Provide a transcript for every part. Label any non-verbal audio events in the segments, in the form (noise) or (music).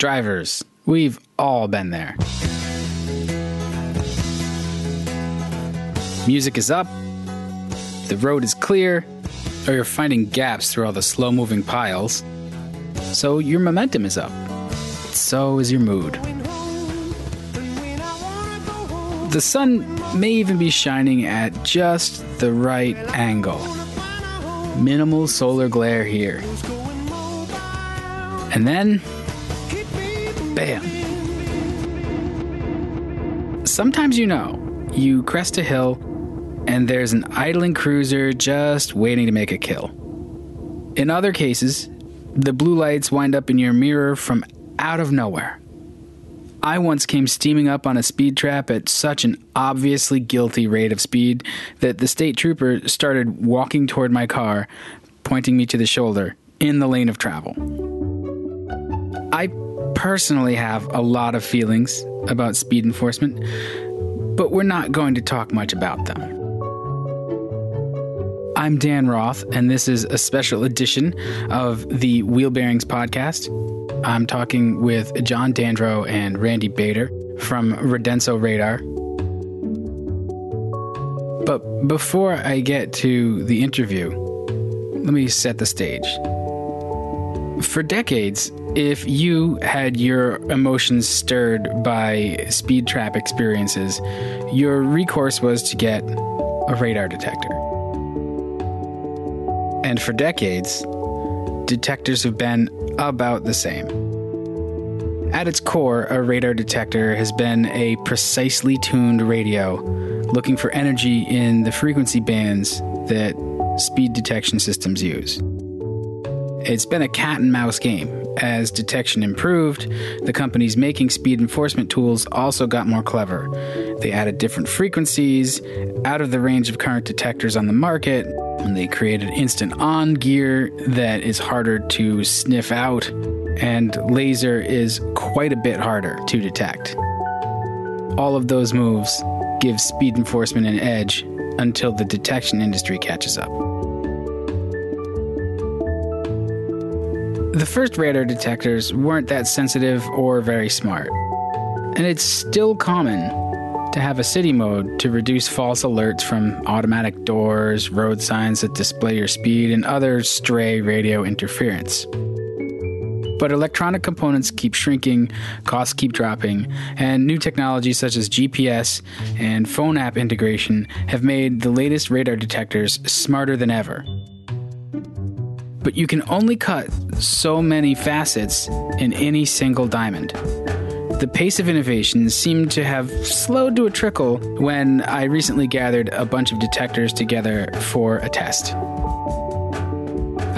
Drivers, we've all been there. Music is up, the road is clear, or you're finding gaps through all the slow moving piles. So your momentum is up. So is your mood. The sun may even be shining at just the right angle. Minimal solar glare here. And then Bam. Sometimes you know, you crest a hill and there's an idling cruiser just waiting to make a kill. In other cases, the blue lights wind up in your mirror from out of nowhere. I once came steaming up on a speed trap at such an obviously guilty rate of speed that the state trooper started walking toward my car, pointing me to the shoulder in the lane of travel. I personally have a lot of feelings about speed enforcement, but we're not going to talk much about them. I'm Dan Roth, and this is a special edition of the Wheel Bearings podcast. I'm talking with John Dandro and Randy Bader from Radenso Radar. But before I get to the interview, let me set the stage. For decades, if you had your emotions stirred by speed trap experiences, your recourse was to get a radar detector. And for decades, detectors have been about the same. At its core, a radar detector has been a precisely tuned radio looking for energy in the frequency bands that speed detection systems use. It's been a cat and mouse game. As detection improved, the companies making speed enforcement tools also got more clever. They added different frequencies out of the range of current detectors on the market, and they created instant on gear that is harder to sniff out, and laser is quite a bit harder to detect. All of those moves give speed enforcement an edge until the detection industry catches up. The first radar detectors weren't that sensitive or very smart. And it's still common to have a city mode to reduce false alerts from automatic doors, road signs that display your speed, and other stray radio interference. But electronic components keep shrinking, costs keep dropping, and new technologies such as GPS and phone app integration have made the latest radar detectors smarter than ever but you can only cut so many facets in any single diamond. The pace of innovation seemed to have slowed to a trickle when I recently gathered a bunch of detectors together for a test.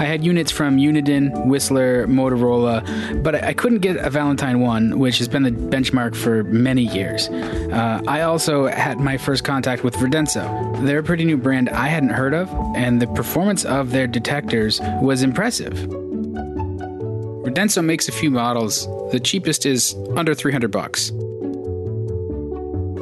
I had units from Uniden, Whistler, Motorola, but I couldn't get a Valentine 1, which has been the benchmark for many years. Uh, I also had my first contact with Radenso. They're a pretty new brand I hadn't heard of, and the performance of their detectors was impressive. Radenso makes a few models. The cheapest is under 300 bucks.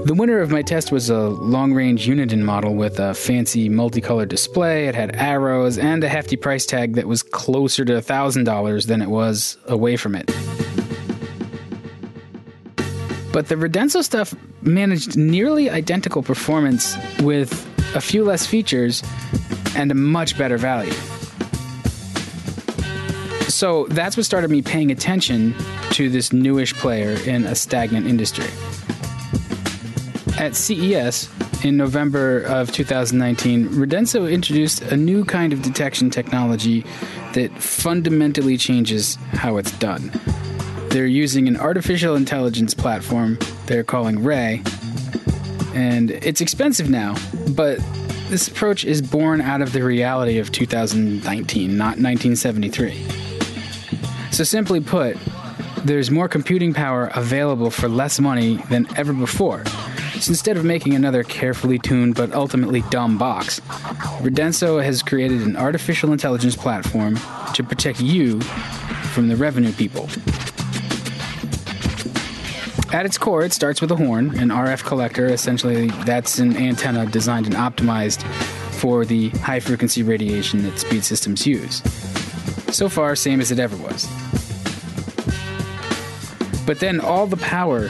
The winner of my test was a long range Uniden model with a fancy multicolored display. It had arrows and a hefty price tag that was closer to $1,000 than it was away from it. But the Radenso stuff managed nearly identical performance with a few less features and a much better value. So that's what started me paying attention to this newish player in a stagnant industry. At CES in November of 2019, Radenso introduced a new kind of detection technology that fundamentally changes how it's done. They're using an artificial intelligence platform they're calling Ray, and it's expensive now, but this approach is born out of the reality of 2019, not 1973. So, simply put, there's more computing power available for less money than ever before. So instead of making another carefully tuned but ultimately dumb box, Radenso has created an artificial intelligence platform to protect you from the revenue people. At its core, it starts with a horn, an RF collector. Essentially, that's an antenna designed and optimized for the high frequency radiation that speed systems use. So far, same as it ever was. But then all the power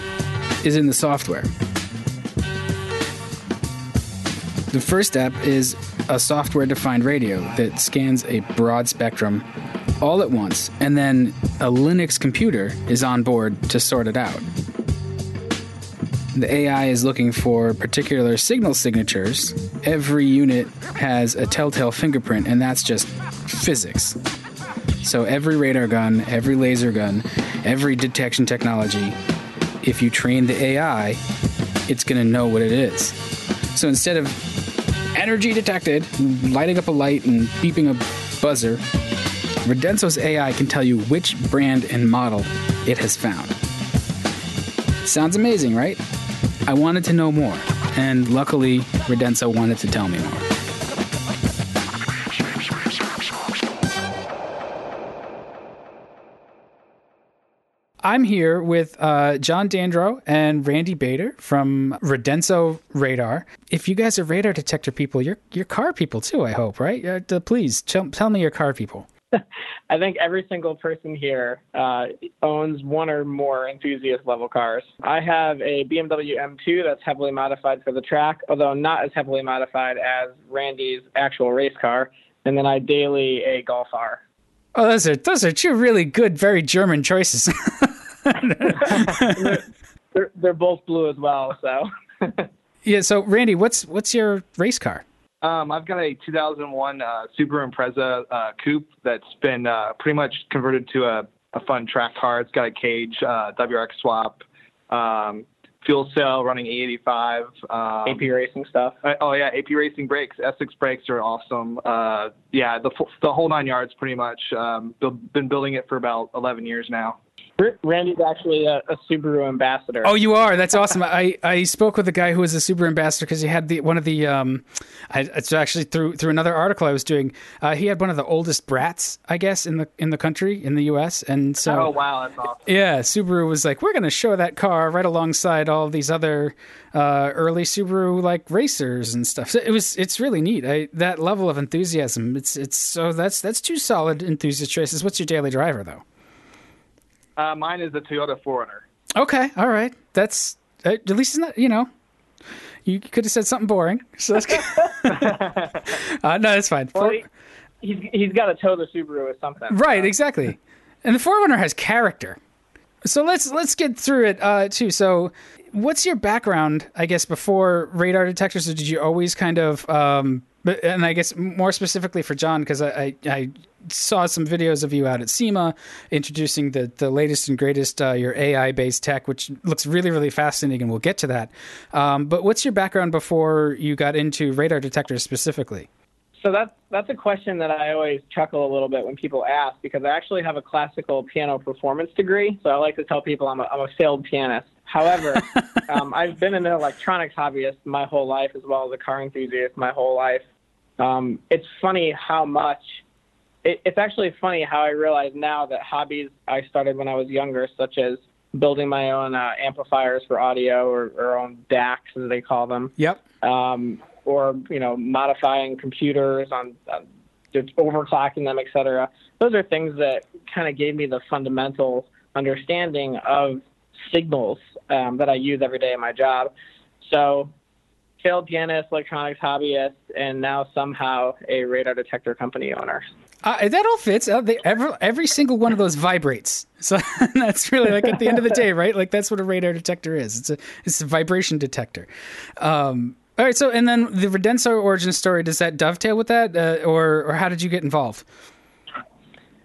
is in the software. The first step is a software defined radio that scans a broad spectrum all at once, and then a Linux computer is on board to sort it out. The AI is looking for particular signal signatures. Every unit has a telltale fingerprint, and that's just physics. So, every radar gun, every laser gun, every detection technology, if you train the AI, it's going to know what it is. So, instead of energy detected, lighting up a light and beeping a buzzer, Radenso's AI can tell you which brand and model it has found. Sounds amazing, right? I wanted to know more, and luckily, Radenso wanted to tell me more. I'm here with uh, John Dandro and Randy Bader from Radenso Radar. If you guys are radar detector people, you're you're car people too. I hope, right? Uh, please tell, tell me your car people. (laughs) I think every single person here uh, owns one or more enthusiast level cars. I have a BMW M2 that's heavily modified for the track, although not as heavily modified as Randy's actual race car. And then I daily a Golf R. Oh, those are those are two really good, very German choices. (laughs) they're, they're both blue as well. So yeah. So Randy, what's what's your race car? Um, I've got a 2001 uh, Subaru Impreza uh, coupe that's been uh, pretty much converted to a, a fun track car. It's got a cage, uh, WRX swap, um, fuel cell running E85. Um, AP racing stuff. Uh, oh yeah, AP racing brakes. Essex brakes are awesome. Uh, yeah, the the whole nine yards pretty much. Um, been building it for about 11 years now. Randy's actually a, a, Subaru ambassador. Oh, you are. That's awesome. I, I spoke with a guy who was a Subaru ambassador because he had the one of the. Um, I, it's actually through through another article I was doing. Uh, he had one of the oldest brats, I guess, in the in the country in the U.S. And so. Oh wow, that's awesome. Yeah, Subaru was like, we're going to show that car right alongside all these other uh, early Subaru like racers and stuff. So it was it's really neat. I, that level of enthusiasm. It's it's so that's that's two solid enthusiast choices. What's your daily driver though? Uh, mine is a Toyota 4Runner. Okay, all right. That's uh, at least it's not you know. You could have said something boring, so that's good. (laughs) uh, no, that's fine. Well, he, he's he's got to tow the Subaru or something. Right, exactly. And the 4Runner has character. So let's let's get through it uh, too. So, what's your background? I guess before radar detectors, or did you always kind of um, but and I guess more specifically for John, because I, I, I, saw some videos of you out at SEMA introducing the, the latest and greatest uh, your AI based tech, which looks really really fascinating, and we'll get to that. Um, but what's your background before you got into radar detectors specifically? So that's that's a question that I always chuckle a little bit when people ask because I actually have a classical piano performance degree. So I like to tell people I'm a, I'm a failed pianist. However, (laughs) um, I've been an electronics hobbyist my whole life, as well as a car enthusiast my whole life. Um, it's funny how much. It, it's actually funny how I realize now that hobbies I started when I was younger, such as building my own uh, amplifiers for audio or, or own DACs as they call them. Yep. Um, or you know modifying computers on, on just overclocking them, etc. Those are things that kind of gave me the fundamental understanding of signals um, that I use every day in my job. So, failed pianist, electronics hobbyist, and now somehow a radar detector company owner. Uh, that all fits. Uh, they, every, every single one of those vibrates. So (laughs) that's really like at the end of the day, right? Like that's what a radar detector is. It's a it's a vibration detector. Um, all right. So and then the Radenso origin story does that dovetail with that, uh, or or how did you get involved?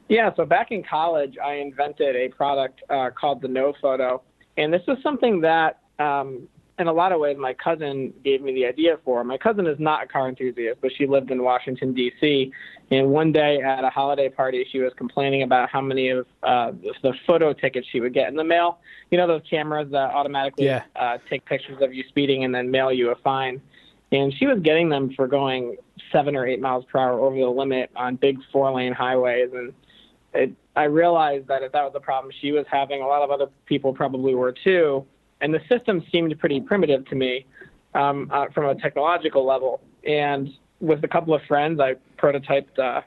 Yeah. So back in college, I invented a product uh, called the No Photo, and this was something that um, in a lot of ways, my cousin gave me the idea for. My cousin is not a car enthusiast, but she lived in Washington D.C. And one day at a holiday party, she was complaining about how many of uh, the photo tickets she would get in the mail. You know those cameras that automatically yeah. uh, take pictures of you speeding and then mail you a fine. And she was getting them for going seven or eight miles per hour over the limit on big four-lane highways. And it, I realized that if that was a problem she was having, a lot of other people probably were too and the system seemed pretty primitive to me um, uh, from a technological level. And with a couple of friends, I prototyped uh,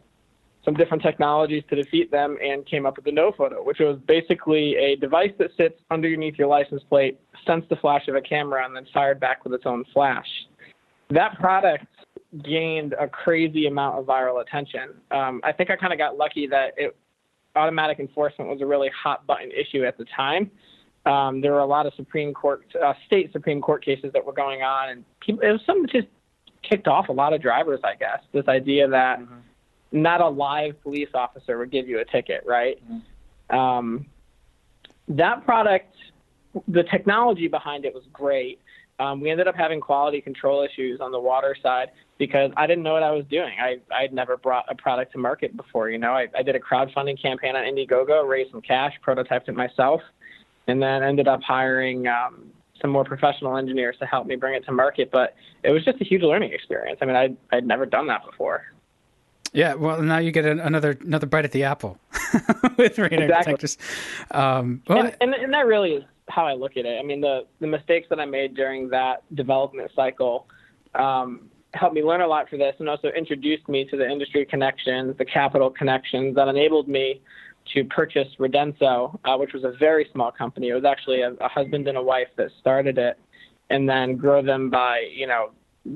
some different technologies to defeat them and came up with the No Photo, which was basically a device that sits underneath your license plate, sensed the flash of a camera, and then fired back with its own flash. That product gained a crazy amount of viral attention. Um, I think I kind of got lucky that it, automatic enforcement was a really hot button issue at the time. Um, there were a lot of Supreme Court, uh, state Supreme Court cases that were going on, and people, it was something that just kicked off a lot of drivers, I guess. This idea that mm-hmm. not a live police officer would give you a ticket, right? Mm-hmm. Um, that product, the technology behind it was great. Um, we ended up having quality control issues on the water side because I didn't know what I was doing. I I'd never brought a product to market before. You know, I, I did a crowdfunding campaign on Indiegogo, raised some cash, prototyped it myself, and then ended up hiring um, some more professional engineers to help me bring it to market. But it was just a huge learning experience. I mean, I'd, I'd never done that before. Yeah, well, now you get another another bite at the apple (laughs) with radar exactly. detectors. Um, well, and, and, and that really is how I look at it. I mean, the the mistakes that I made during that development cycle um, helped me learn a lot for this, and also introduced me to the industry connections, the capital connections that enabled me to purchase Radenso, uh, which was a very small company. It was actually a, a husband and a wife that started it, and then grow them by you know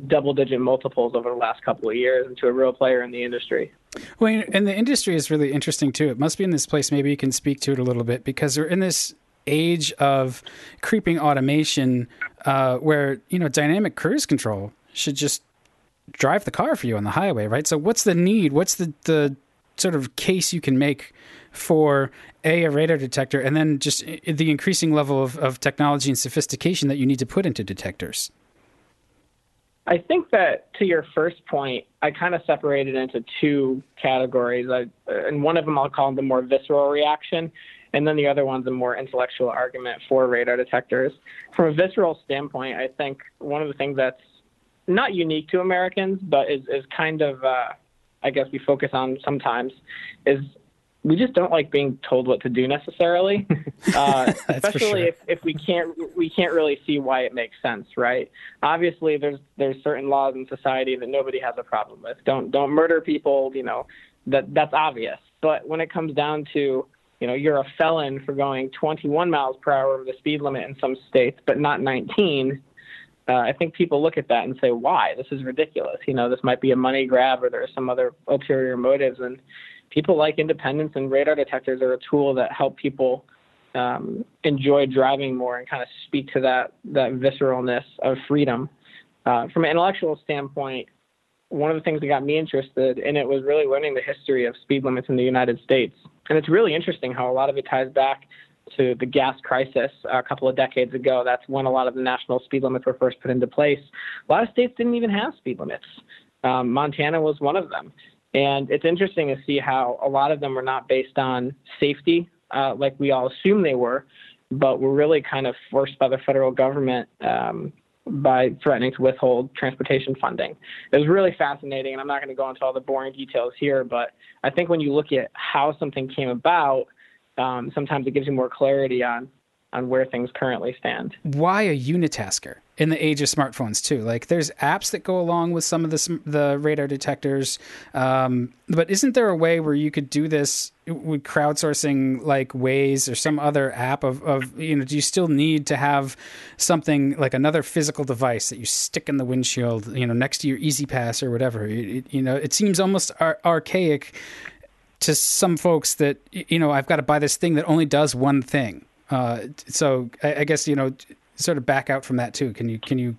double digit multiples over the last couple of years into a real player in the industry. Well, and the industry is really interesting too. It must be in this place. Maybe you can speak to it a little bit because we're in this age of creeping automation uh, where you know dynamic cruise control should just drive the car for you on the highway, right? So what's the need? What's the the sort of case you can make for a, a radar detector and then just the increasing level of, of technology and sophistication that you need to put into detectors? I think that to your first point, I kind of separated into two categories. I, and one of them I'll call the more visceral reaction, and then the other one's a more intellectual argument for radar detectors. From a visceral standpoint, I think one of the things that's not unique to Americans, but is, is kind of, uh, I guess, we focus on sometimes, is we just don't like being told what to do necessarily, (laughs) uh, especially sure. if, if we can't we can't really see why it makes sense, right? Obviously, there's there's certain laws in society that nobody has a problem with. Don't don't murder people, you know, that that's obvious. But when it comes down to you know you're a felon for going 21 miles per hour over the speed limit in some states, but not 19. Uh, I think people look at that and say, "Why? This is ridiculous." You know, this might be a money grab, or there's some other ulterior motives, and people like independence, and radar detectors are a tool that help people um, enjoy driving more and kind of speak to that that visceralness of freedom. Uh, from an intellectual standpoint, one of the things that got me interested in it was really learning the history of speed limits in the United States. And it's really interesting how a lot of it ties back to the gas crisis a couple of decades ago. That's when a lot of the national speed limits were first put into place. A lot of states didn't even have speed limits. Um, Montana was one of them. And it's interesting to see how a lot of them were not based on safety, uh, like we all assume they were, but were really kind of forced by the federal government um, by threatening to withhold transportation funding. It was really fascinating, and I'm not going to go into all the boring details here, but I think when you look at how something came about, um, sometimes it gives you more clarity on on where things currently stand. Why a unitasker in the age of smartphones too? Like, there's apps that go along with some of the the radar detectors, um, but isn't there a way where you could do this with crowdsourcing, like Waze or some other app? Of, of you know, do you still need to have something like another physical device that you stick in the windshield, you know, next to your E-ZPass or whatever? It, you know, it seems almost ar- archaic to some folks that you know I've got to buy this thing that only does one thing. Uh, so I, I, guess you know, sort of back out from that too. Can you can you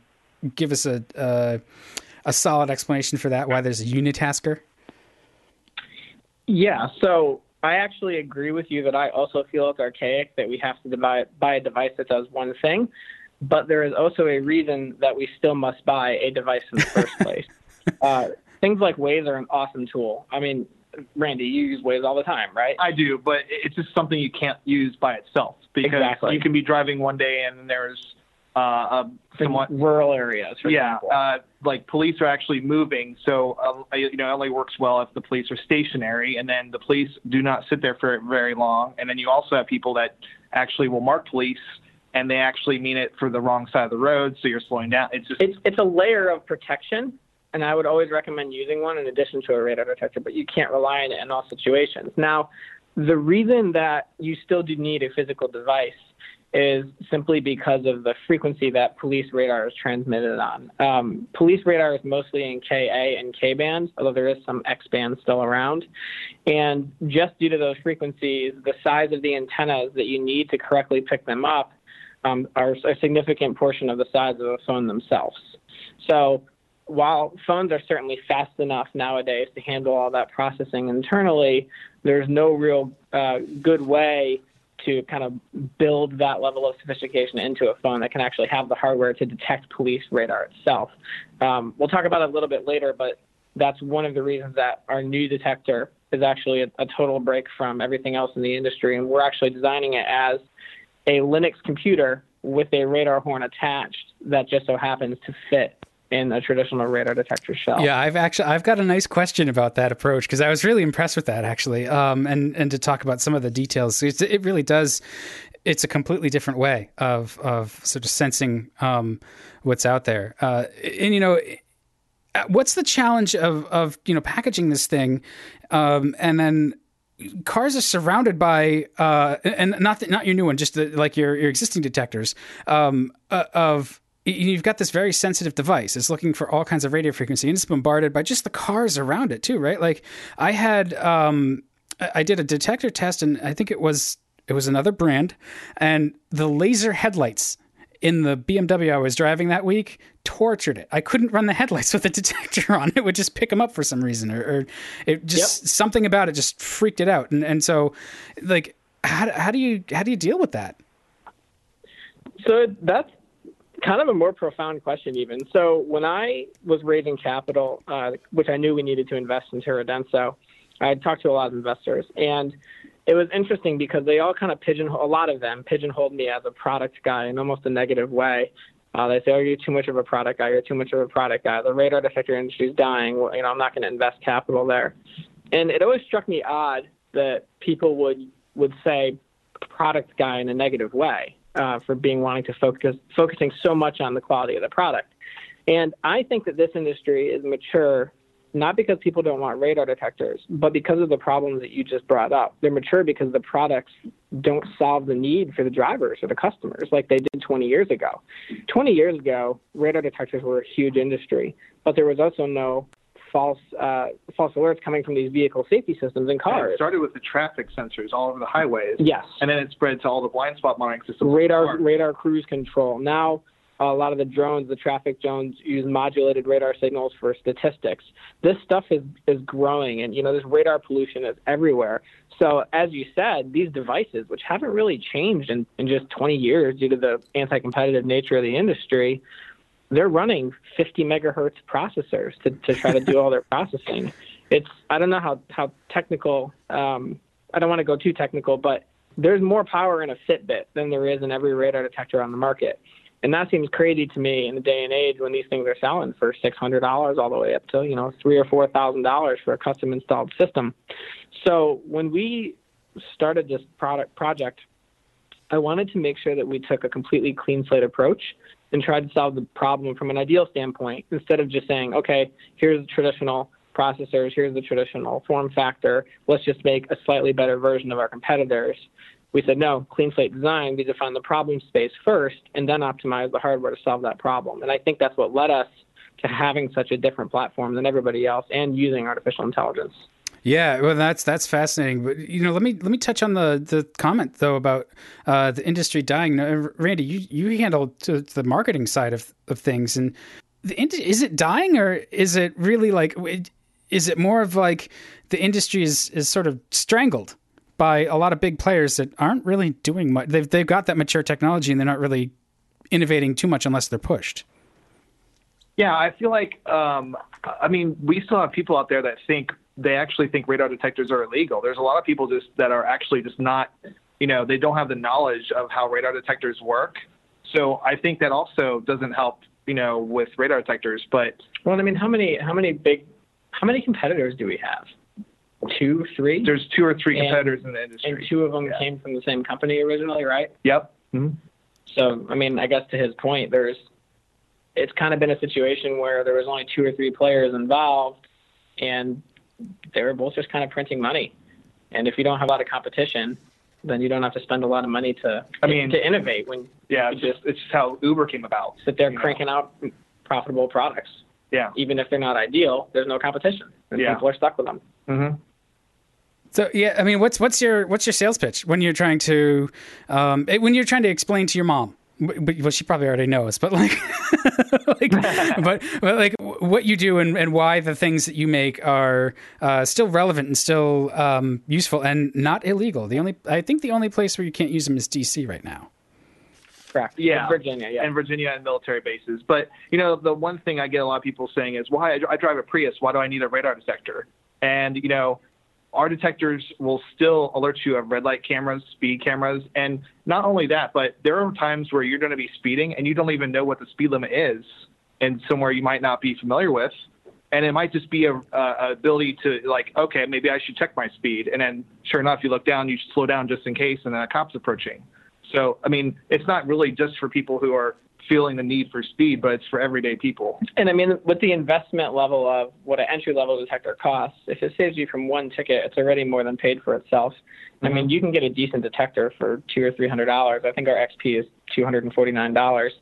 give us a a, a solid explanation for that? Why there's a unitasker? Yeah. So I actually agree with you that I also feel it's archaic that we have to buy, buy a device that does one thing. But there is also a reason that we still must buy a device in the first (laughs) place. uh, things like Waze are an awesome tool. I mean, Randy, you use Waze all the time, right? I do, but it's just something you can't use by itself because exactly. you can be driving one day and there's uh, a somewhat rural areas. yeah, uh, like police are actually moving, so uh, you know it only works well if the police are stationary, and then the police do not sit there for very long, and then you also have people that actually will mark police. And they actually mean it for the wrong side of the road, so you're slowing down. It's just it's it's a layer of protection and I would always recommend using one in addition to a radar detector, but you can't rely on it in all situations. Now, the reason that you still do need a physical device is simply because of the frequency that police radar is transmitted on. Um, police radar is mostly in Ka and K bands, although there is some X band still around. And just due to those frequencies, the size of the antennas that you need to correctly pick them up um, are a significant portion of the size of the phone themselves. So while phones are certainly fast enough nowadays to handle all that processing internally, there's no real uh, good way to kind of build that level of sophistication into a phone that can actually have the hardware to detect police radar itself. Um, we'll talk about it a little bit later, but that's one of the reasons that our new detector is actually a, a total break from everything else in the industry, and we're actually designing it as a Linux computer with a radar horn attached that just so happens to fit in a traditional radar detector shell. Yeah, I've actually I've got a nice question about that approach because I was really impressed with that actually, um, and and to talk about some of the details. It really does. It's a completely different way of of sort of sensing um, what's out there, uh, and you know. What's the challenge of, of you know packaging this thing, um, and then cars are surrounded by uh, and not the, not your new one, just the, like your your existing detectors um, uh, of you've got this very sensitive device. It's looking for all kinds of radio frequency, and it's bombarded by just the cars around it too, right? Like I had, um, I did a detector test, and I think it was it was another brand, and the laser headlights in the BMW I was driving that week tortured it. I couldn't run the headlights (laughs) with the detector on. It would just pick them up for some reason, or, or it just yep. something about it just freaked it out. And and so, like, how how do you how do you deal with that? So that's kind of a more profound question, even. So when I was raising capital, uh, which I knew we needed to invest in Terradenso, I talked to a lot of investors, and it was interesting because they all kind of pigeonhole a lot of them pigeonholed me as a product guy in almost a negative way. Uh, they say, "Oh, you're too much of a product guy. You're too much of a product guy. The radar detector industry is dying. Well, you know, I'm not going to invest capital there." And it always struck me odd that people would would say product guy in a negative way uh, for being wanting to focus focusing so much on the quality of the product. And I think that this industry is mature not because people don't want radar detectors, but because of the problems that you just brought up. They're mature because the products don't solve the need for the drivers or the customers like they did 20 years ago. 20 years ago, radar detectors were a huge industry, but there was also no false uh, false alerts coming from these vehicle safety systems in cars. it started with the traffic sensors all over the highways. Yes. And then it spread to all the blind spot monitoring systems. Radar radar cruise control. Now a lot of the drones, the traffic drones, use modulated radar signals for statistics. This stuff is is growing, and you know this radar pollution is everywhere. So as you said, these devices, which haven't really changed in, in just 20 years due to the anti-competitive nature of the industry, they're running 50 megahertz processors to, to try to do all their (laughs) processing. It's I don't know how how technical. Um, I don't want to go too technical, but there's more power in a Fitbit than there is in every radar detector on the market. And that seems crazy to me in the day and age when these things are selling for six hundred dollars all the way up to you know three or four thousand dollars for a custom installed system. So when we started this product project I wanted to make sure that we took a completely clean slate approach and try to solve the problem from an ideal standpoint instead of just saying, okay, here's the traditional processors, here's the traditional form factor, let's just make a slightly better version of our competitors. We said, no, clean slate design, we define the problem space first and then optimize the hardware to solve that problem. And I think that's what led us to having such a different platform than everybody else and using artificial intelligence. Yeah, well, that's that's fascinating. But you know, let me let me touch on the the comment though about uh, the industry dying. Randy, you you handle the marketing side of of things, and the is it dying or is it really like is it more of like the industry is is sort of strangled by a lot of big players that aren't really doing much. They've they've got that mature technology and they're not really innovating too much unless they're pushed. Yeah, I feel like um, I mean we still have people out there that think they actually think radar detectors are illegal. There's a lot of people just that are actually just not, you know, they don't have the knowledge of how radar detectors work. So I think that also doesn't help, you know, with radar detectors. But well, I mean, how many how many big how many competitors do we have? Two, three? There's two or three and, competitors in the industry, and two of them yeah. came from the same company originally, right? Yep. Mm-hmm. So I mean, I guess to his point, there's it's kind of been a situation where there was only two or three players involved, and they were both just kind of printing money. And if you don't have a lot of competition, then you don't have to spend a lot of money to I mean to innovate when yeah it's just it's just how Uber came about. That they're cranking know. out profitable products. Yeah. Even if they're not ideal, there's no competition, and yeah. people are stuck with them. Mm-hmm. So yeah, I mean, what's what's your what's your sales pitch when you're trying to um, when you're trying to explain to your mom but well, she probably already knows, but like, (laughs) like (laughs) but, but like what you do and, and why the things that you make are uh, still relevant and still um, useful and not illegal. The only I think the only place where you can't use them is DC right now. Correct. Yeah, in Virginia. Yeah, and Virginia and military bases. But you know, the one thing I get a lot of people saying is, "Why well, I drive a Prius? Why do I need a radar detector?" And you know, our detectors will still alert you of red light cameras, speed cameras, and not only that, but there are times where you're going to be speeding and you don't even know what the speed limit is, and somewhere you might not be familiar with, and it might just be a, a ability to like, okay, maybe I should check my speed, and then sure enough, you look down, you slow down just in case, and then a cop's approaching. So I mean, it's not really just for people who are feeling the need for speed, but it's for everyday people. And I mean, with the investment level of what an entry level detector costs, if it saves you from one ticket, it's already more than paid for itself. Mm-hmm. I mean, mm-hmm. you can get a decent detector for two or three hundred dollars. I think our XP is two hundred and forty nine dollars.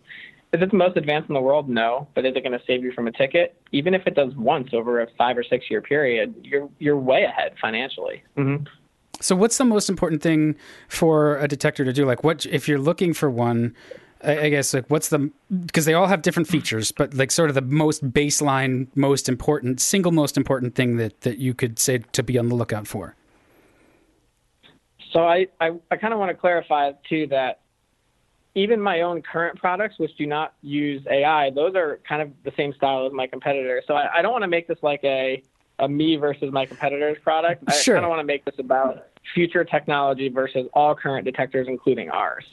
Is it the most advanced in the world? No. But is it going to save you from a ticket? Even if it does once over a five or six year period, you're you're way ahead financially. Mm-hmm. So, what's the most important thing for a detector to do? Like, what if you're looking for one? I, guess like what's the because they all have different features, but like sort of the most baseline, most important, single most important thing that that you could say to be on the lookout for. So I I, I kind of want to clarify too that even my own current products, which do not use AI, those are kind of the same style as my competitors. So I, I don't want to make this like a a me versus my competitors product. Sure. I kind of want to make this about future technology versus all current detectors, including ours.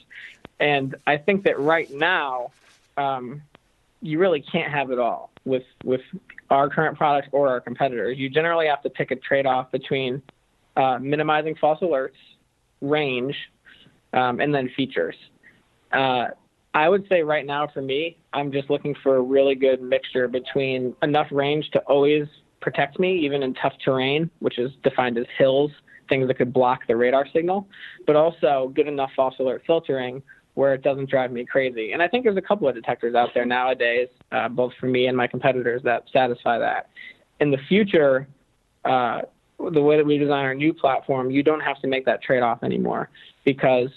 And I think that right now, um, you really can't have it all with with our current products or our competitors. You generally have to pick a trade-off between uh, minimizing false alerts, range, um, and then features. Uh, I would say right now for me, I'm just looking for a really good mixture between enough range to always protect me, even in tough terrain, which is defined as hills, things that could block the radar signal, but also good enough false alert filtering where it doesn't drive me crazy. And I think there's a couple of detectors out there nowadays, uh, both for me and my competitors, that satisfy that. In the future, uh, the way that we design our new platform, you don't have to make that trade off anymore because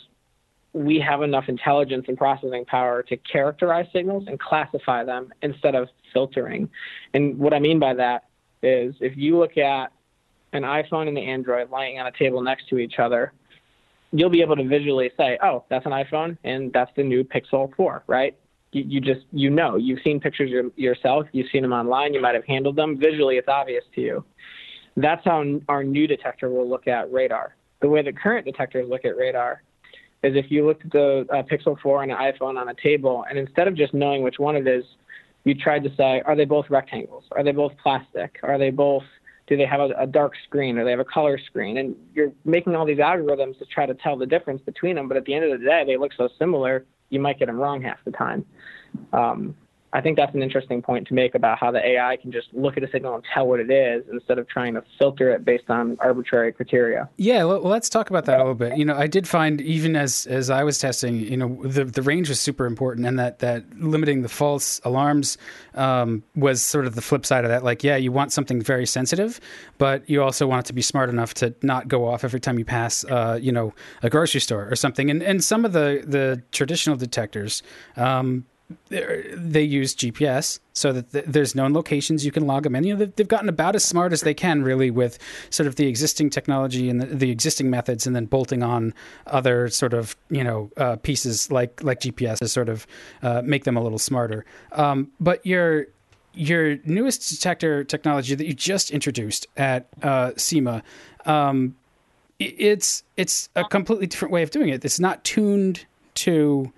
we have enough intelligence and processing power to characterize signals and classify them instead of filtering. And what I mean by that is if you look at an iPhone and the Android lying on a table next to each other, you'll be able to visually say, oh, that's an iPhone and that's the new Pixel 4, right? You, you just, you know, you've seen pictures your, yourself, you've seen them online, you might have handled them. Visually, it's obvious to you. That's how our new detector will look at radar. The way the current detectors look at radar is if you looked at the uh, Pixel 4 and an iPhone on a table, and instead of just knowing which one it is, you tried to say, are they both rectangles? Are they both plastic? Are they both Do they have a, a dark screen or they have a color screen? And you're making all these algorithms to try to tell the difference between them, but at the end of the day, they look so similar, you might get them wrong half the time. Um, I think that's an interesting point to make about how the AI can just look at a signal and tell what it is instead of trying to filter it based on arbitrary criteria. Yeah, well, let's talk about that a little bit. You know, I did find even as as I was testing, you know, the the range was super important, and that that limiting the false alarms um, was sort of the flip side of that. Like, yeah, you want something very sensitive, but you also want it to be smart enough to not go off every time you pass, uh, you know, a grocery store or something. And and some of the the traditional detectors. Um, they use GPS so that there's known locations you can log them in. You know, they've gotten about as smart as they can, really, with sort of the existing technology and the, the existing methods, and then bolting on other sort of you know uh, pieces like like GPS to sort of uh, make them a little smarter. Um, but your your newest detector technology that you just introduced at uh, SEMA. Um, it's it's a completely different way of doing it. It's not tuned to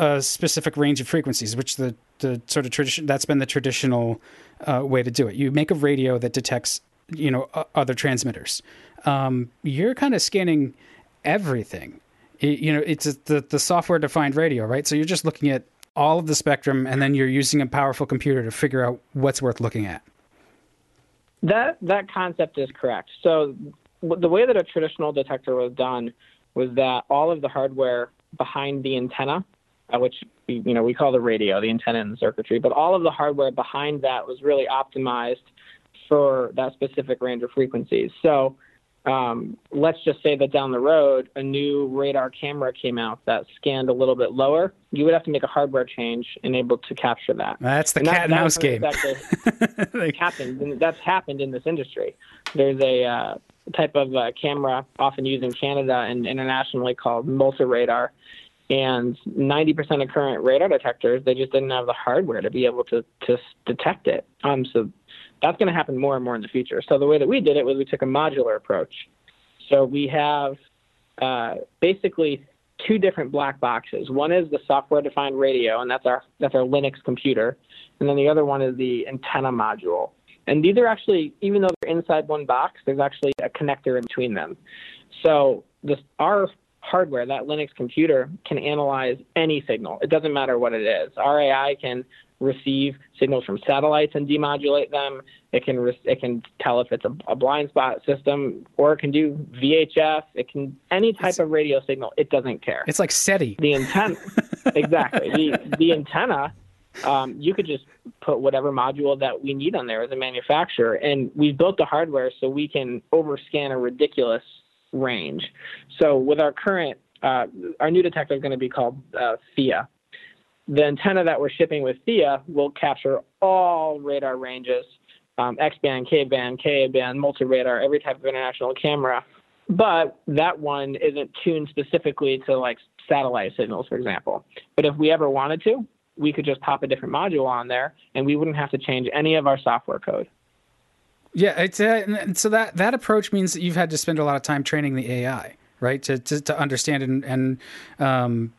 a specific range of frequencies, which the the sort of tradition that's been the traditional uh, way to do it. You make a radio that detects you know other transmitters. Um, you're kind of scanning everything. It, you know, it's the the software defined radio, right? So you're just looking at all of the spectrum, and then you're using a powerful computer to figure out what's worth looking at. That that concept is correct. So the way that a traditional detector was done was that all of the hardware behind the antenna uh, which we, you know we call the radio, the antenna and the circuitry. But all of the hardware behind that was really optimized for that specific range of frequencies. So um, let's just say that down the road, a new radar camera came out that scanned a little bit lower. You would have to make a hardware change and able to capture that. That's the and cat that, and mouse game. That (laughs) happened, and that's happened in this industry. There's a uh, type of uh, camera often used in Canada and internationally called multi-radar and 90% of current radar detectors they just didn't have the hardware to be able to to detect it. Um, so that's going to happen more and more in the future. So the way that we did it was we took a modular approach. So we have uh, basically two different black boxes. One is the software defined radio and that's our that's our linux computer and then the other one is the antenna module. And these are actually even though they're inside one box there's actually a connector in between them. So this our hardware, that Linux computer can analyze any signal. It doesn't matter what it is. Our AI can receive signals from satellites and demodulate them. It can re- it can tell if it's a, a, blind spot system, or it can do VHF. It can any type it's, of radio signal. It doesn't care. It's like SETI. The antenna, (laughs) exactly. The the antenna. Um, you could just put whatever module that we need on there as a manufacturer, and we've built the hardware so we can overscan a ridiculous range. So with our current, uh, our new detector is going to be called uh, Theia. The antenna that we're shipping with Theia will capture all radar ranges, um, X-band, K-band, Ka-band, multi-radar, every type of international camera. But that one isn't tuned specifically to like satellite signals, for example. But if we ever wanted to, we could just pop a different module on there and we wouldn't have to change any of our software code. Yeah, it's uh, so that that approach means that you've had to spend a lot of time training the AI, right? To to, to understand and, and um,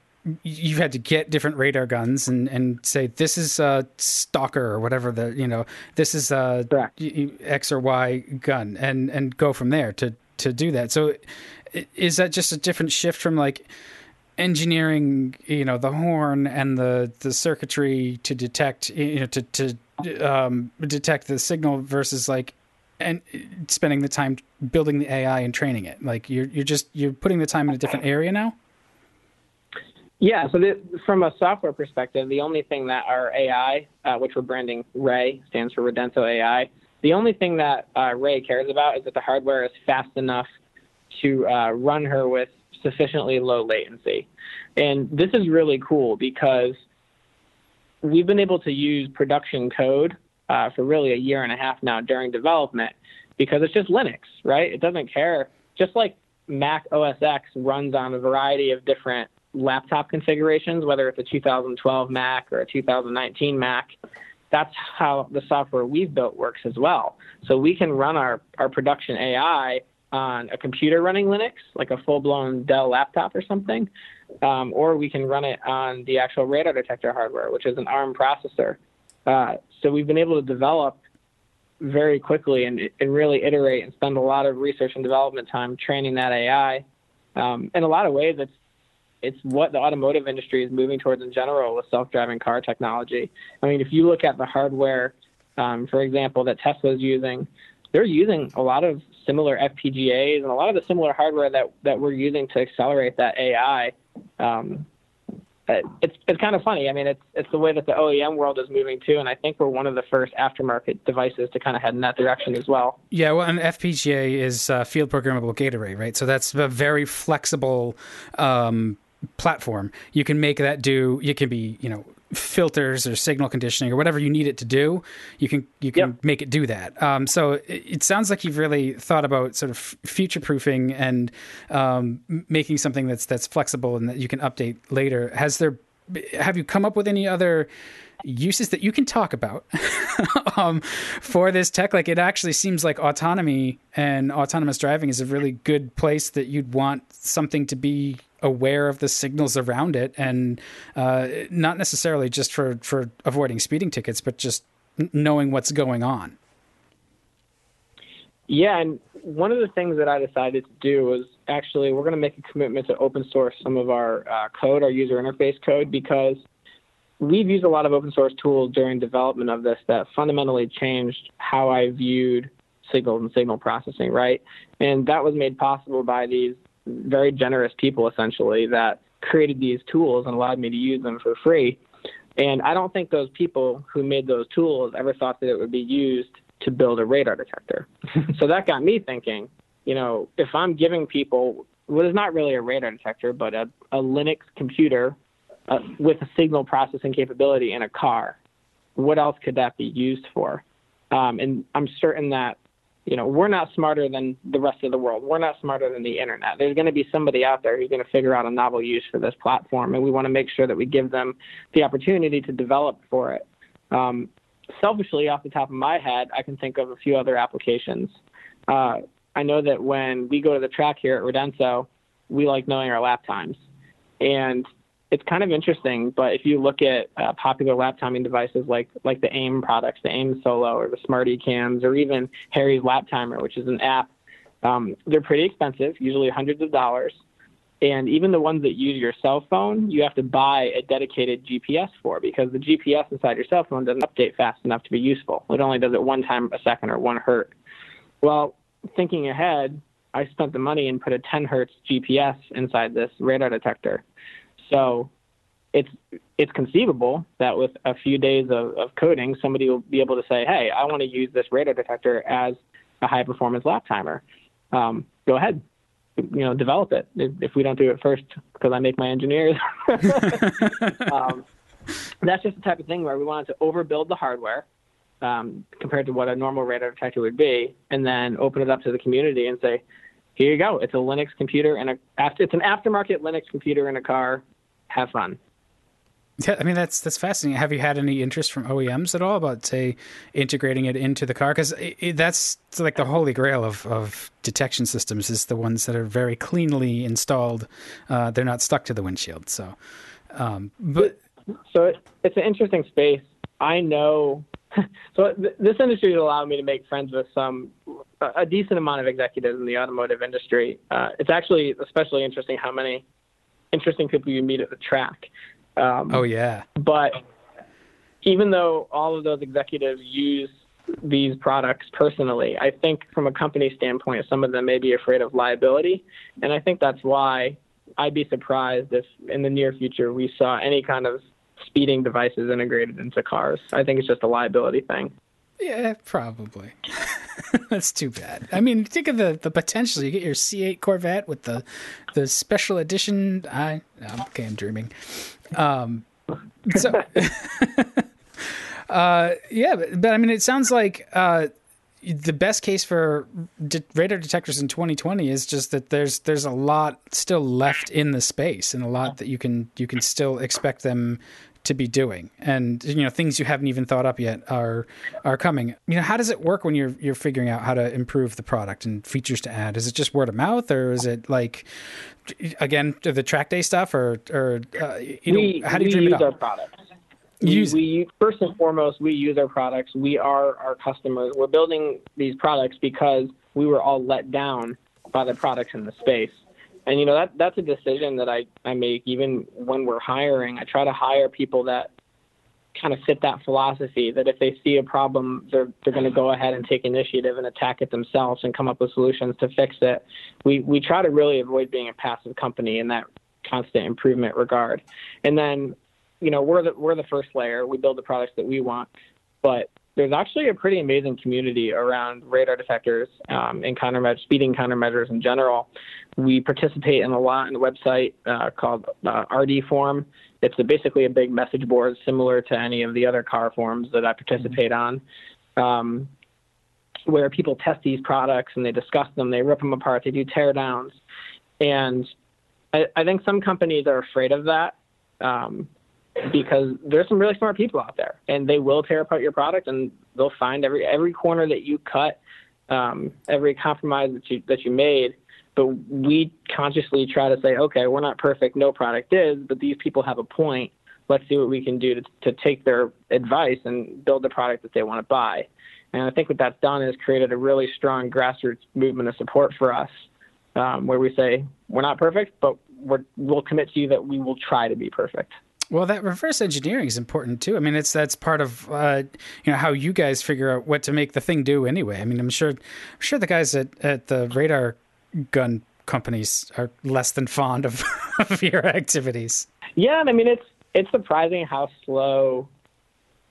you've had to get different radar guns and, and say this is a stalker or whatever the you know this is a X or Y gun and and go from there to to do that. So is that just a different shift from like engineering, you know, the horn and the the circuitry to detect, you know, to to um, detect the signal versus like and spending the time building the AI and training it. Like you're you're just you're putting the time in a different area now. Yeah. So the, from a software perspective, the only thing that our AI, uh, which we're branding Ray, stands for Radenso AI. The only thing that uh, Ray cares about is that the hardware is fast enough to uh, run her with sufficiently low latency. And this is really cool because we've been able to use production code uh, for really a year and a half now during development because it's just Linux, right? It doesn't care. Just like Mac OS X runs on a variety of different laptop configurations, whether it's a 2012 Mac or a 2019 Mac, that's how the software we've built works as well. So we can run our, our production AI on a computer running Linux, like a full blown Dell laptop or something, um, or we can run it on the actual radar detector hardware, which is an ARM processor. Uh, so we've been able to develop very quickly and, and really iterate and spend a lot of research and development time training that AI. Um, in a lot of ways, it's it's what the automotive industry is moving towards in general with self-driving car technology. I mean, if you look at the hardware, um, for example, that Tesla is using, they're using a lot of similar FPGAs and a lot of the similar hardware that that we're using to accelerate that AI. Um, it's it's kind of funny. I mean, it's it's the way that the OEM world is moving too, and I think we're one of the first aftermarket devices to kind of head in that direction as well. Yeah, well, and FPGA is uh, field programmable gate array, right? So that's a very flexible um, platform. You can make that do. You can be, you know, filters or signal conditioning or whatever you need it to do, you can you can yep. make it do that. Um, so it, it, sounds like you've really thought about sort of future proofing and um, making something that's that's flexible and that you can update later. Has there have you come up with any other uses that you can talk about (laughs) um, for this tech? Like it actually seems like autonomy and autonomous driving is a really good place that you'd want something to be aware of the signals around it and uh, not necessarily just for, for avoiding speeding tickets, but just knowing what's going on. Yeah, and one of the things that I decided to do was actually we're going to make a commitment to open source some of our uh, code, our user interface code, because we've used a lot of open source tools during development of this that fundamentally changed how I viewed signals and signal processing, right? And that was made possible by these very generous people essentially that created these tools and allowed me to use them for free. And I don't think those people who made those tools ever thought that it would be used to build a radar detector. (laughs) so that got me thinking, you know, if I'm giving people what is not really a radar detector, but a, a Linux computer uh, with a signal processing capability in a car, what else could that be used for? Um, and I'm certain that you know, we're not smarter than the rest of the world. We're not smarter than the internet. There's going to be somebody out there who's going to figure out a novel use for this platform, and we want to make sure that we give them the opportunity to develop for it. Um, selfishly, off the top of my head, I can think of a few other applications. Uh, I know that when we go to the track here at Radenso, we like knowing our lap times. And it's kind of interesting. But if you look at uh, popular lap timing devices like like the AIM products, the AIM Solo or the SmartyCams, or even Harry's Lap Timer, which is an app, um, they're pretty expensive, usually hundreds of dollars. And even the ones that use your cell phone, you have to buy a dedicated GPS for because the GPS inside your cell phone doesn't update fast enough to be useful. It only does it one time a second or one hertz. Well, thinking ahead, I spent the money and put a 10 hertz GPS inside this radar detector. So it's it's conceivable that with a few days of, of coding, somebody will be able to say, "Hey, I want to use this radar detector as a high performance lap timer." Um, go ahead, you know, develop it. If, if, we don't do it first, because I make my engineers. (laughs) um, that's just the type of thing where we wanted to overbuild the hardware um, compared to what a normal radar detector would be, and then open it up to the community and say, "Here you go. It's a Linux computer and a it's an aftermarket Linux computer in a car have fun. Yeah, I mean that's that's fascinating. Have you had any interest from OEMs at all about say integrating it into the car? Because that's like the holy grail of, of detection systems is the ones that are very cleanly installed. Uh, they're not stuck to the windshield. So, um, but so it, it's an interesting space. I know. (laughs) So th- this industry has allowed me to make friends with some a decent amount of executives in the automotive industry. Uh, it's actually especially interesting how many interesting people you meet at the track. Um, oh yeah. But even though all of those executives use these products personally, I think from a company standpoint, some of them may be afraid of liability, and I think that's why I'd be surprised if in the near future we saw any kind of speeding devices integrated into cars. I think it's just a liability thing. Yeah, probably. (laughs) That's too bad. I mean, think of the, the potential. You get your C8 Corvette with the the special edition. I okay, I'm dreaming. Um, so, (laughs) uh, yeah, but, but, I mean, it sounds like uh, the best case for de- radar detectors in 2020 is just that there's there's a lot still left in the space and a lot that you can you can still expect them to be doing and you know things you haven't even thought up yet are are coming you know how does it work when you're you're figuring out how to improve the product and features to add is it just word of mouth or is it like again the track day stuff or or uh, you we, know how do you dream it up our products use we first and foremost we use our products. We are our customers. We're building these products because we were all let down by the products in the space. And you know that that's a decision that I, I make even when we're hiring. I try to hire people that kind of fit that philosophy that if they see a problem, they're they're going to go ahead and take initiative and attack it themselves and come up with solutions to fix it. We we try to really avoid being a passive company in that constant improvement regard. And then, you know, we're the we're the first layer. We build the products that we want, but there's actually a pretty amazing community around radar detectors um, and countermeasures, speeding countermeasures in general. We participate in a lot in a website uh, called uh, RD Forum. It's a, basically a big message board similar to any of the other car forums that I participate on, um, where people test these products and they discuss them, they rip them apart, they do teardowns. And I, I think some companies are afraid of that. Um, because there's some really smart people out there, and they will tear apart your product, and they'll find every every corner that you cut, um, every compromise that you that you made. But we consciously try to say, okay, we're not perfect, no product is, but these people have a point. Let's see what we can do to, to take their advice and build the product that they want to buy. And I think what that's done is created a really strong grassroots movement of support for us, um, where we say we're not perfect, but we're, we'll commit to you that we will try to be perfect. Well, that reverse engineering is important too. I mean, it's that's part of uh, you know how you guys figure out what to make the thing do anyway. I mean, I'm sure, I'm sure the guys at, at the radar gun companies are less than fond of, (laughs) of your activities. Yeah, I mean, it's it's surprising how slow.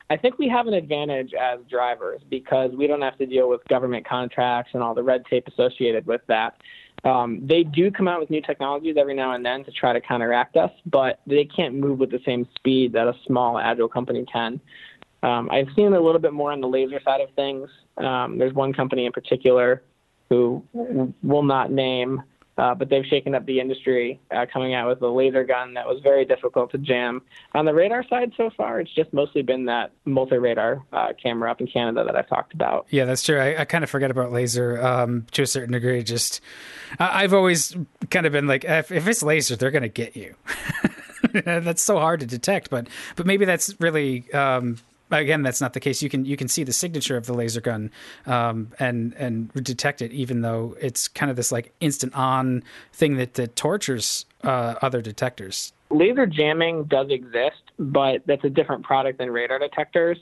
I think we have an advantage as drivers because we don't have to deal with government contracts and all the red tape associated with that. Um, they do come out with new technologies every now and then to try to counteract us, but they can't move with the same speed that a small, agile company can. Um, I've seen a little bit more on the laser side of things. Um, there's one company in particular who will not name, uh, but they've shaken up the industry, uh, coming out with a laser gun that was very difficult to jam. On the radar side, so far, it's just mostly been that multi-radar uh, camera up in Canada that I've talked about. Yeah, that's true. I, I kind of forget about laser um, to a certain degree. Just I, have always kind of been like, if, if it's laser, they're going to get you. (laughs) that's so hard to detect, but but maybe that's really um, again, that's not the case. You can you can see the signature of the laser gun um, and and detect it, even though it's kind of this like instant on thing that, that tortures uh, other detectors. Laser jamming does exist, but that's a different product than radar detectors.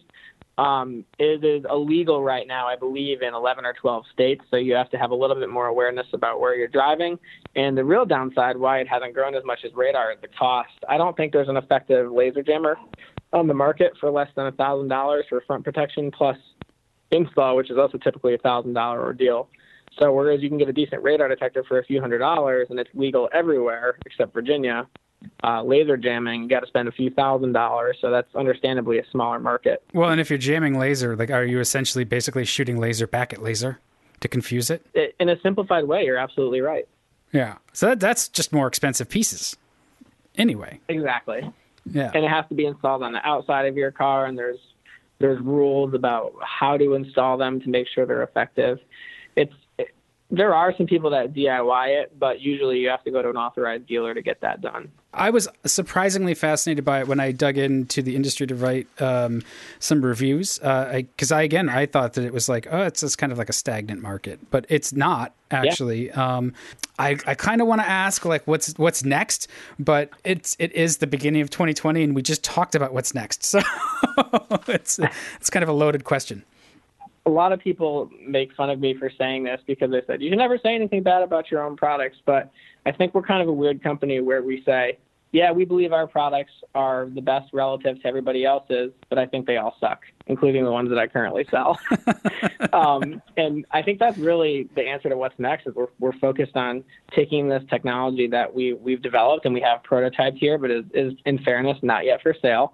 Um, it is illegal right now, I believe, in 11 or 12 states. So you have to have a little bit more awareness about where you're driving. And the real downside, why it hasn't grown as much as radar, is the cost. I don't think there's an effective laser jammer on the market for less than a thousand dollars for front protection plus install, which is also typically a thousand dollar ordeal. So whereas you can get a decent radar detector for a few hundred dollars and it's legal everywhere except Virginia, uh, laser jamming you got to spend a few thousand dollars. So that's understandably a smaller market. Well, and if you're jamming laser, like are you essentially basically shooting laser back at laser to confuse it? it in a simplified way, you're absolutely right. Yeah. So that, that's just more expensive pieces. Anyway. Exactly. Yeah. And it has to be installed on the outside of your car, and there's there's rules about how to install them to make sure they're effective. There are some people that DIY it, but usually you have to go to an authorized dealer to get that done. I was surprisingly fascinated by it when I dug into the industry to write um, some reviews. Because uh, I, I, again, I thought that it was like, oh, it's just kind of like a stagnant market, but it's not actually. Yeah. Um, I, I kind of want to ask like what's what's next, but it's it is the beginning of 2020, and we just talked about what's next, (laughs) so it's it's kind of a loaded question a lot of people make fun of me for saying this because they said you should never say anything bad about your own products. But I think we're kind of a weird company where we say, yeah, we believe our products are the best relative to everybody else's, but I think they all suck, including the ones that I currently sell. (laughs) um, and I think that's really the answer to what's next. Is we're we're focused on taking this technology that we we've developed and we have prototypes here, but is, is in fairness not yet for sale.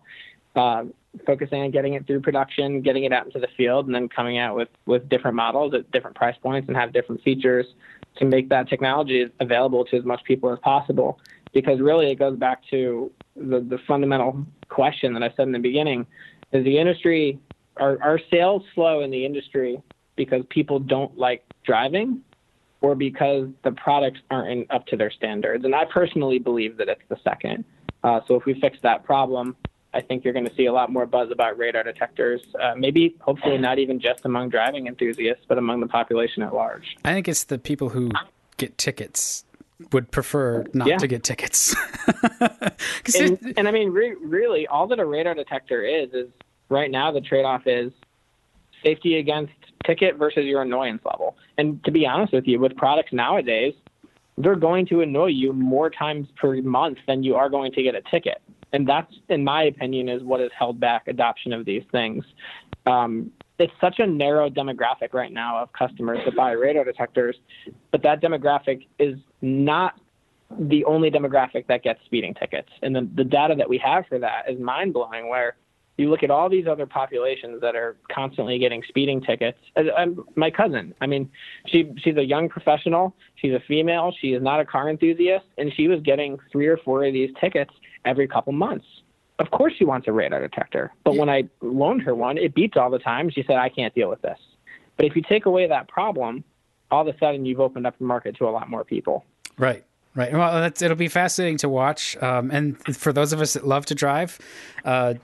Uh, focusing on getting it through production, getting it out into the field, and then coming out with, with different models at different price points and have different features to make that technology available to as much people as possible. Because really, it goes back to the, the fundamental question that I said in the beginning: is the industry are, are sales slow in the industry because people don't like driving, or because the products aren't up to their standards? And I personally believe that it's the second. Uh, so if we fix that problem, I think you're going to see a lot more buzz about radar detectors. Uh, maybe, hopefully, not even just among driving enthusiasts, but among the population at large. I think it's the people who get tickets would prefer not yeah. to get tickets. (laughs) and, and, I mean, re- really, all that a radar detector is is right now the trade-off is safety against ticket versus your annoyance level. And to be honest with you, with products nowadays, they're going to annoy you more times per month than you are going to get a ticket. And that's, in my opinion, is what has held back adoption of these things. Um, it's such a narrow demographic right now of customers that buy radar detectors, but that demographic is not the only demographic that gets speeding tickets. And the, the data that we have for that is mind blowing, where you look at all these other populations that are constantly getting speeding tickets. I'm, my cousin, I mean, she she's a young professional. She's a female. She is not a car enthusiast, and she was getting three or four of these tickets every couple months. Of course, she wants a radar detector, but when I loaned her one, it beeps all the time. She said, "I can't deal with this." But if you take away that problem, all of a sudden you've opened up the market to a lot more people. Right. Right. Well, it'll be fascinating to watch. Um, and for those of us that love to drive, uh,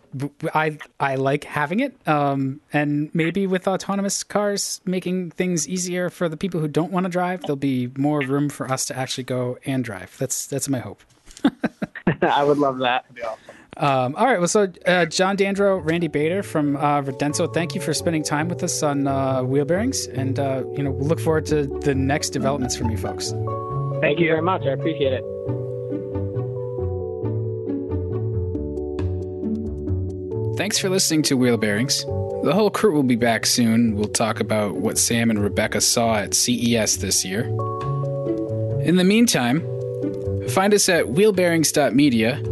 I I like having it. Um, and maybe with autonomous cars making things easier for the people who don't want to drive, there'll be more room for us to actually go and drive. That's that's my hope. (laughs) (laughs) I would love that. That'd be awesome. Um, all right. Well, so uh, John Dandro, Randy Bader from uh, Radenso, thank you for spending time with us on uh, wheel bearings, and uh, you know we'll look forward to the next developments from you folks. Thank you very much. I appreciate it. Thanks for listening to Wheel Bearings. The whole crew will be back soon. We'll talk about what Sam and Rebecca saw at CES this year. In the meantime, find us at wheelbearings.media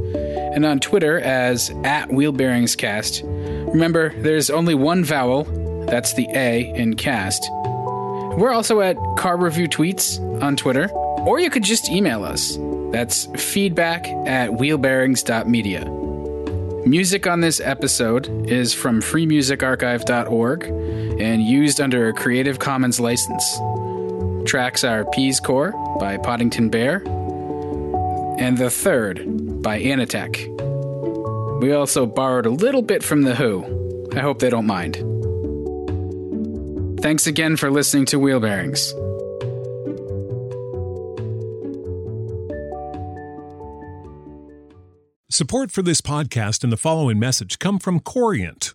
and on Twitter as at wheelbearingscast. Remember, there's only one vowel, that's the A in cast. We're also at Car Review Tweets on Twitter, or you could just email us. That's feedback at wheelbearings.media. Music on this episode is from freemusicarchive.org and used under a Creative Commons license. Tracks are Peace Corps by Poddington Bear and The Third by Anatech. We also borrowed a little bit from The Who. I hope they don't mind. Thanks again for listening to Wheel Bearings. Support for this podcast and the following message come from Corient.